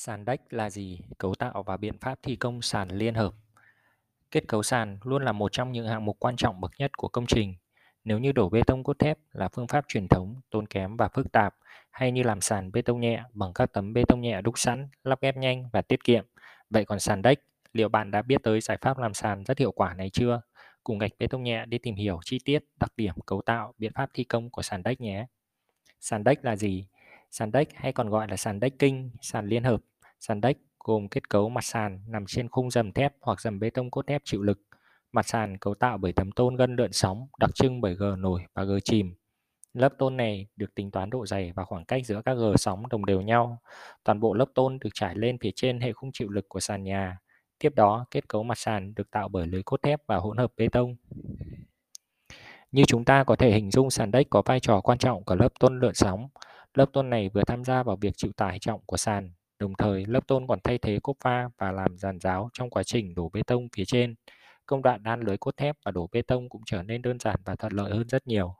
Sàn đách là gì? Cấu tạo và biện pháp thi công sàn liên hợp. Kết cấu sàn luôn là một trong những hạng mục quan trọng bậc nhất của công trình. Nếu như đổ bê tông cốt thép là phương pháp truyền thống, tốn kém và phức tạp, hay như làm sàn bê tông nhẹ bằng các tấm bê tông nhẹ đúc sẵn, lắp ghép nhanh và tiết kiệm. Vậy còn sàn đách, liệu bạn đã biết tới giải pháp làm sàn rất hiệu quả này chưa? Cùng gạch bê tông nhẹ đi tìm hiểu chi tiết, đặc điểm, cấu tạo, biện pháp thi công của sàn đách nhé. Sàn đách là gì? Sàn đếch hay còn gọi là sàn decking, sàn liên hợp. Sàn đếch gồm kết cấu mặt sàn nằm trên khung dầm thép hoặc dầm bê tông cốt thép chịu lực. Mặt sàn cấu tạo bởi tấm tôn gân lượn sóng, đặc trưng bởi gờ nổi và gờ chìm. Lớp tôn này được tính toán độ dày và khoảng cách giữa các gờ sóng đồng đều nhau. Toàn bộ lớp tôn được trải lên phía trên hệ khung chịu lực của sàn nhà. Tiếp đó, kết cấu mặt sàn được tạo bởi lưới cốt thép và hỗn hợp bê tông. Như chúng ta có thể hình dung sàn đếch có vai trò quan trọng của lớp tôn lượn sóng. Lớp tôn này vừa tham gia vào việc chịu tải trọng của sàn, đồng thời lớp tôn còn thay thế cốt pha và làm giàn giáo trong quá trình đổ bê tông phía trên. Công đoạn đan lưới cốt thép và đổ bê tông cũng trở nên đơn giản và thuận lợi hơn rất nhiều.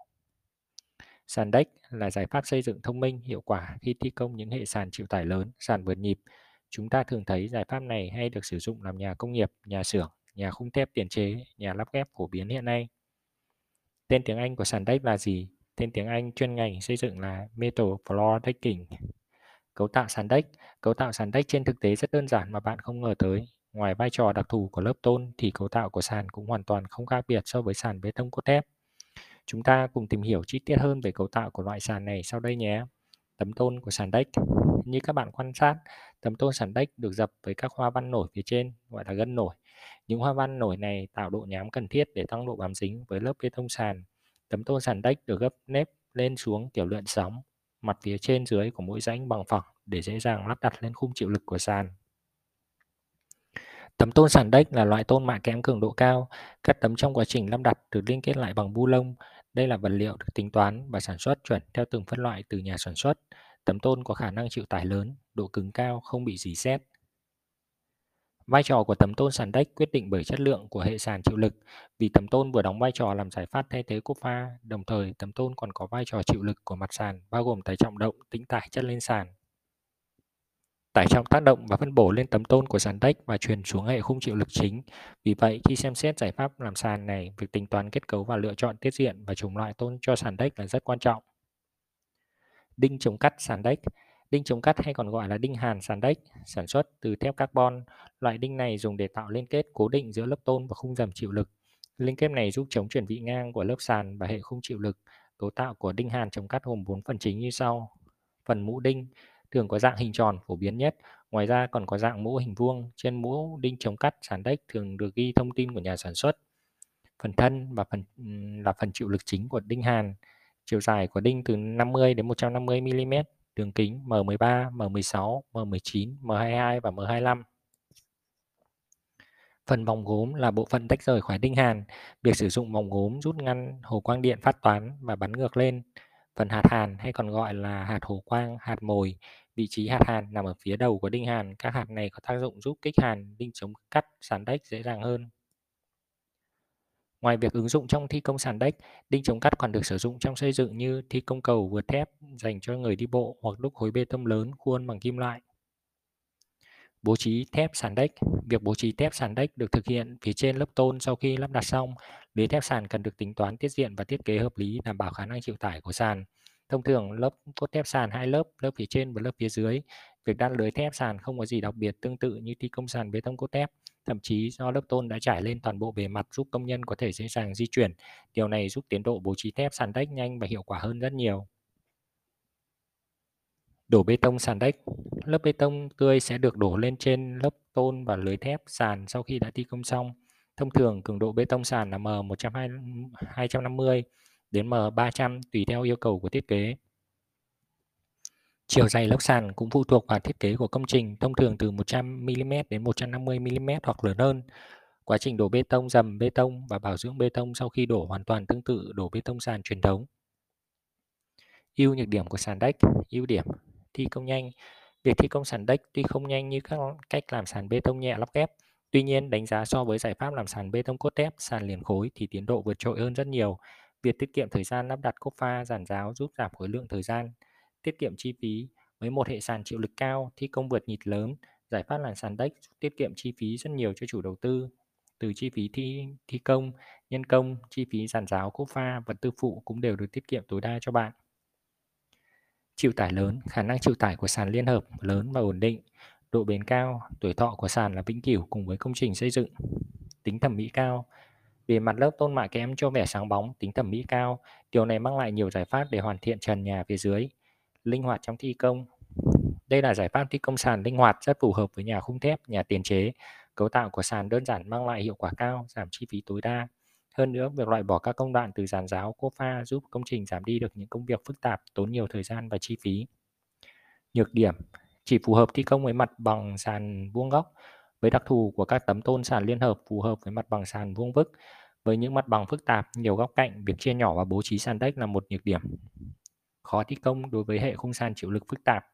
Sàn deck là giải pháp xây dựng thông minh, hiệu quả khi thi công những hệ sàn chịu tải lớn, sàn vượt nhịp. Chúng ta thường thấy giải pháp này hay được sử dụng làm nhà công nghiệp, nhà xưởng, nhà khung thép tiền chế, nhà lắp ghép phổ biến hiện nay. Tên tiếng Anh của sàn deck là gì? Tên tiếng Anh chuyên ngành xây dựng là Metal Floor Decking. Cấu tạo sàn deck Cấu tạo sàn deck trên thực tế rất đơn giản mà bạn không ngờ tới. Ngoài vai trò đặc thù của lớp tôn thì cấu tạo của sàn cũng hoàn toàn không khác biệt so với sàn bê tông cốt thép. Chúng ta cùng tìm hiểu chi tiết hơn về cấu tạo của loại sàn này sau đây nhé. Tấm tôn của sàn deck Như các bạn quan sát, tấm tôn sàn deck được dập với các hoa văn nổi phía trên, gọi là gân nổi. Những hoa văn nổi này tạo độ nhám cần thiết để tăng độ bám dính với lớp bê tông sàn. Tấm tôn sàn đếch được gấp nếp lên xuống kiểu lượn sóng, mặt phía trên dưới của mỗi rãnh bằng phẳng để dễ dàng lắp đặt lên khung chịu lực của sàn. Tấm tôn sàn đếch là loại tôn mạ kẽm cường độ cao. Các tấm trong quá trình lắp đặt được liên kết lại bằng bu lông. Đây là vật liệu được tính toán và sản xuất chuẩn theo từng phân loại từ nhà sản xuất. Tấm tôn có khả năng chịu tải lớn, độ cứng cao, không bị dì xét. Vai trò của tấm tôn sàn đếch quyết định bởi chất lượng của hệ sàn chịu lực, vì tấm tôn vừa đóng vai trò làm giải pháp thay thế cốt pha, đồng thời tấm tôn còn có vai trò chịu lực của mặt sàn, bao gồm tải trọng động, tính tải chất lên sàn. Tải trọng tác động và phân bổ lên tấm tôn của sàn đếch và truyền xuống hệ khung chịu lực chính. Vì vậy, khi xem xét giải pháp làm sàn này, việc tính toán kết cấu và lựa chọn tiết diện và chủng loại tôn cho sàn đếch là rất quan trọng. Đinh chống cắt sàn đếch Đinh chống cắt hay còn gọi là đinh hàn sàn đếch, sản xuất từ thép carbon. Loại đinh này dùng để tạo liên kết cố định giữa lớp tôn và khung dầm chịu lực. Liên kết này giúp chống chuyển vị ngang của lớp sàn và hệ khung chịu lực. Cấu tạo của đinh hàn chống cắt gồm 4 phần chính như sau. Phần mũ đinh thường có dạng hình tròn phổ biến nhất, ngoài ra còn có dạng mũ hình vuông. Trên mũ đinh chống cắt sàn đếch thường được ghi thông tin của nhà sản xuất. Phần thân và phần là phần chịu lực chính của đinh hàn. Chiều dài của đinh từ 50 đến 150 mm đường kính M13, M16, M19, M22 và M25. Phần vòng gốm là bộ phận tách rời khỏi đinh hàn. Việc sử dụng vòng gốm rút ngăn hồ quang điện phát toán và bắn ngược lên. Phần hạt hàn hay còn gọi là hạt hồ quang, hạt mồi. Vị trí hạt hàn nằm ở phía đầu của đinh hàn. Các hạt này có tác dụng giúp kích hàn, đinh chống cắt, sàn đếch dễ dàng hơn. Ngoài việc ứng dụng trong thi công sàn đách, đinh chống cắt còn được sử dụng trong xây dựng như thi công cầu vượt thép dành cho người đi bộ hoặc đúc khối bê tông lớn khuôn bằng kim loại. Bố trí thép sàn đách Việc bố trí thép sàn đách được thực hiện phía trên lớp tôn sau khi lắp đặt xong. Lưới thép sàn cần được tính toán tiết diện và thiết kế hợp lý đảm bảo khả năng chịu tải của sàn. Thông thường lớp cốt thép sàn hai lớp, lớp phía trên và lớp phía dưới. Việc đan lưới thép sàn không có gì đặc biệt tương tự như thi công sàn bê tông cốt thép. Thậm chí do lớp tôn đã trải lên toàn bộ bề mặt giúp công nhân có thể dễ dàng di chuyển. Điều này giúp tiến độ bố trí thép sàn đách nhanh và hiệu quả hơn rất nhiều. Đổ bê tông sàn đách Lớp bê tông tươi sẽ được đổ lên trên lớp tôn và lưới thép sàn sau khi đã thi công xong. Thông thường, cường độ bê tông sàn là M250 đến M300 tùy theo yêu cầu của thiết kế. Chiều dày lốc sàn cũng phụ thuộc vào thiết kế của công trình, thông thường từ 100mm đến 150mm hoặc lớn hơn. Quá trình đổ bê tông dầm bê tông và bảo dưỡng bê tông sau khi đổ hoàn toàn tương tự đổ bê tông sàn truyền thống. Ưu nhược điểm của sàn đách. ưu điểm thi công nhanh. Việc thi công sàn đách tuy không nhanh như các cách làm sàn bê tông nhẹ lắp ghép, tuy nhiên đánh giá so với giải pháp làm sàn bê tông cốt thép, sàn liền khối thì tiến độ vượt trội hơn rất nhiều. Việc tiết kiệm thời gian lắp đặt cốt pha, giàn giáo giúp giảm khối lượng thời gian, tiết kiệm chi phí. Với một hệ sàn chịu lực cao, thi công vượt nhịp lớn, giải pháp làn sàn đất tiết kiệm chi phí rất nhiều cho chủ đầu tư. Từ chi phí thi, thi công, nhân công, chi phí giàn giáo, cốt pha, vật tư phụ cũng đều được tiết kiệm tối đa cho bạn. Chịu tải lớn, khả năng chịu tải của sàn liên hợp lớn và ổn định, độ bền cao, tuổi thọ của sàn là vĩnh cửu cùng với công trình xây dựng. Tính thẩm mỹ cao, bề mặt lớp tôn mạ kém cho vẻ sáng bóng, tính thẩm mỹ cao, điều này mang lại nhiều giải pháp để hoàn thiện trần nhà phía dưới. Linh hoạt trong thi công. Đây là giải pháp thi công sàn linh hoạt rất phù hợp với nhà khung thép, nhà tiền chế. Cấu tạo của sàn đơn giản mang lại hiệu quả cao, giảm chi phí tối đa. Hơn nữa, việc loại bỏ các công đoạn từ giàn giáo, cốt pha giúp công trình giảm đi được những công việc phức tạp, tốn nhiều thời gian và chi phí. Nhược điểm chỉ phù hợp thi công với mặt bằng sàn vuông góc, với đặc thù của các tấm tôn sàn liên hợp phù hợp với mặt bằng sàn vuông vức. Với những mặt bằng phức tạp, nhiều góc cạnh, việc chia nhỏ và bố trí sàn đất là một nhược điểm. Khó thi công đối với hệ khung sàn chịu lực phức tạp.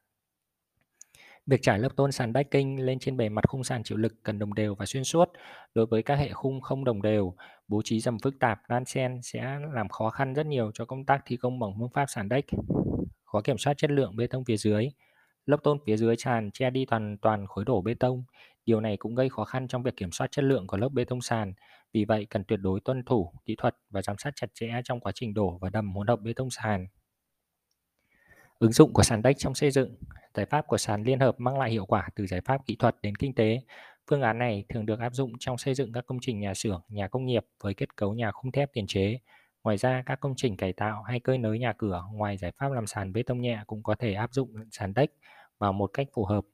Việc trải lớp tôn sàn backing lên trên bề mặt khung sàn chịu lực cần đồng đều và xuyên suốt. Đối với các hệ khung không đồng đều, bố trí dầm phức tạp, đan xen sẽ làm khó khăn rất nhiều cho công tác thi công bằng phương pháp sàn deck. Khó kiểm soát chất lượng bê tông phía dưới. Lớp tôn phía dưới tràn che đi toàn toàn khối đổ bê tông. Điều này cũng gây khó khăn trong việc kiểm soát chất lượng của lớp bê tông sàn. Vì vậy, cần tuyệt đối tuân thủ kỹ thuật và giám sát chặt chẽ trong quá trình đổ và đầm hỗn hợp bê tông sàn. Ứng dụng của sàn đất trong xây dựng Giải pháp của sàn liên hợp mang lại hiệu quả từ giải pháp kỹ thuật đến kinh tế. Phương án này thường được áp dụng trong xây dựng các công trình nhà xưởng, nhà công nghiệp với kết cấu nhà khung thép tiền chế. Ngoài ra, các công trình cải tạo hay cơi nới nhà cửa ngoài giải pháp làm sàn bê tông nhẹ cũng có thể áp dụng sàn đất vào một cách phù hợp.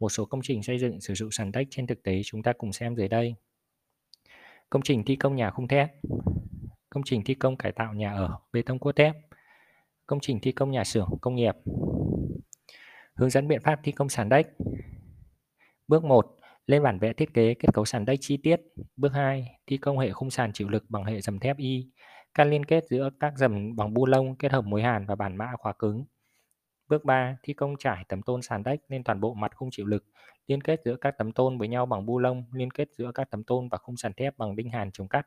Một số công trình xây dựng sử dụng sàn đất trên thực tế chúng ta cùng xem dưới đây. Công trình thi công nhà khung thép Công trình thi công cải tạo nhà ở bê tông cốt thép Công trình thi công nhà xưởng công nghiệp Hướng dẫn biện pháp thi công sàn đách. Bước 1. Lên bản vẽ thiết kế kết cấu sàn đách chi tiết. Bước 2. Thi công hệ khung sàn chịu lực bằng hệ dầm thép Y. Các liên kết giữa các dầm bằng bu lông kết hợp mối hàn và bản mã khóa cứng. Bước 3. Thi công trải tấm tôn sàn đách lên toàn bộ mặt khung chịu lực. Liên kết giữa các tấm tôn với nhau bằng bu lông, liên kết giữa các tấm tôn và khung sàn thép bằng đinh hàn chống cắt.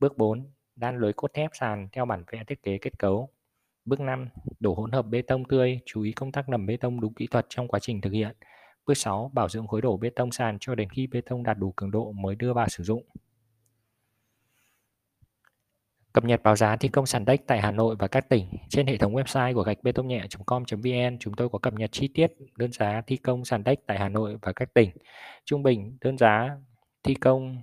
Bước 4. Đan lưới cốt thép sàn theo bản vẽ thiết kế kết cấu. Bước 5. Đổ hỗn hợp bê tông tươi, chú ý công tác nầm bê tông đúng kỹ thuật trong quá trình thực hiện. Bước 6. Bảo dưỡng khối đổ bê tông sàn cho đến khi bê tông đạt đủ cường độ mới đưa vào sử dụng. Cập nhật báo giá thi công sàn đách tại Hà Nội và các tỉnh trên hệ thống website của gạch bê tông nhẹ.com.vn chúng tôi có cập nhật chi tiết đơn giá thi công sàn đách tại Hà Nội và các tỉnh. Trung bình đơn giá thi công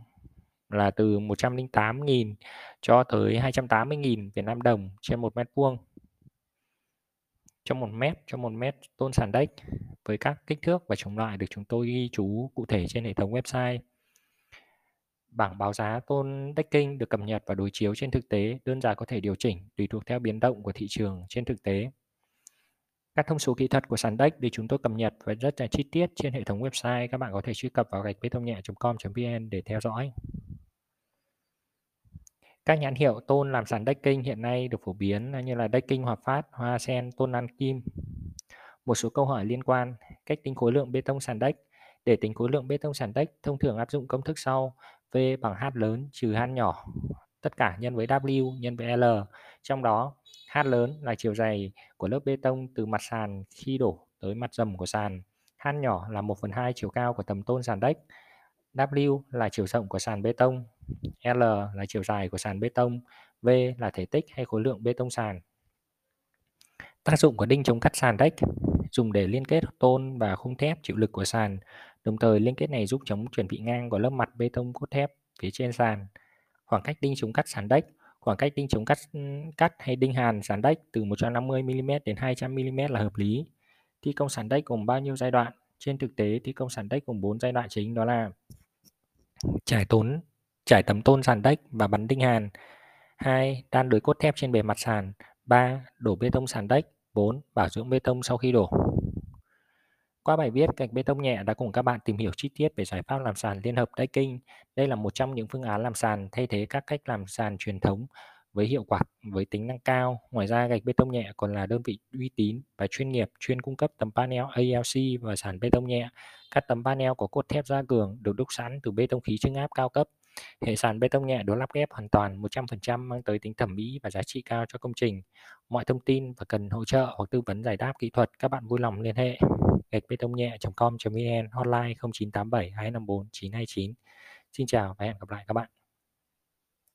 là từ 108.000 cho tới 280.000 Việt Nam đồng trên một mét vuông cho một mét cho một mét tôn sàn đất với các kích thước và chủng loại được chúng tôi ghi chú cụ thể trên hệ thống website. Bảng báo giá tôn decking được cập nhật và đối chiếu trên thực tế, đơn giá có thể điều chỉnh tùy thuộc theo biến động của thị trường trên thực tế. Các thông số kỹ thuật của sàn deck được chúng tôi cập nhật và rất là chi tiết trên hệ thống website. Các bạn có thể truy cập vào gạch bê tông nhẹ.com.vn để theo dõi. Các nhãn hiệu tôn làm sàn decking hiện nay được phổ biến như là decking Hòa Phát, Hoa Sen, tôn An Kim. Một số câu hỏi liên quan cách tính khối lượng bê tông sàn đất. Để tính khối lượng bê tông sàn đất, thông thường áp dụng công thức sau: V bằng H lớn trừ H nhỏ, tất cả nhân với W nhân với L. Trong đó, H lớn là chiều dày của lớp bê tông từ mặt sàn khi đổ tới mặt dầm của sàn. H nhỏ là 1 phần 2 chiều cao của tầm tôn sàn đất. W là chiều rộng của sàn bê tông. L là chiều dài của sàn bê tông. V là thể tích hay khối lượng bê tông sàn. Tác dụng của đinh chống cắt sàn deck dùng để liên kết tôn và khung thép chịu lực của sàn. Đồng thời liên kết này giúp chống chuyển vị ngang của lớp mặt bê tông cốt thép phía trên sàn. Khoảng cách đinh chống cắt sàn deck Khoảng cách đinh chống cắt cắt hay đinh hàn sàn đách từ 150mm đến 200mm là hợp lý. Thi công sàn đách gồm bao nhiêu giai đoạn? Trên thực tế, thi công sàn đất gồm 4 giai đoạn chính đó là trải tốn, trải tấm tôn sàn đất và bắn đinh hàn. 2. Đan lưới cốt thép trên bề mặt sàn. 3. Đổ bê tông sàn đất. 4. Bảo dưỡng bê tông sau khi đổ. Qua bài viết, gạch bê tông nhẹ đã cùng các bạn tìm hiểu chi tiết về giải pháp làm sàn liên hợp decking. Đây là một trong những phương án làm sàn thay thế các cách làm sàn truyền thống với hiệu quả với tính năng cao. Ngoài ra, gạch bê tông nhẹ còn là đơn vị uy tín và chuyên nghiệp chuyên cung cấp tấm panel ALC và sàn bê tông nhẹ. Các tấm panel có cốt thép gia cường được đúc sẵn từ bê tông khí trưng áp cao cấp. Hệ sàn bê tông nhẹ được lắp ghép hoàn toàn 100% mang tới tính thẩm mỹ và giá trị cao cho công trình. Mọi thông tin và cần hỗ trợ hoặc tư vấn giải đáp kỹ thuật các bạn vui lòng liên hệ gạch bê tông nhẹ.com.vn hotline 0987 254 929. Xin chào và hẹn gặp lại các bạn.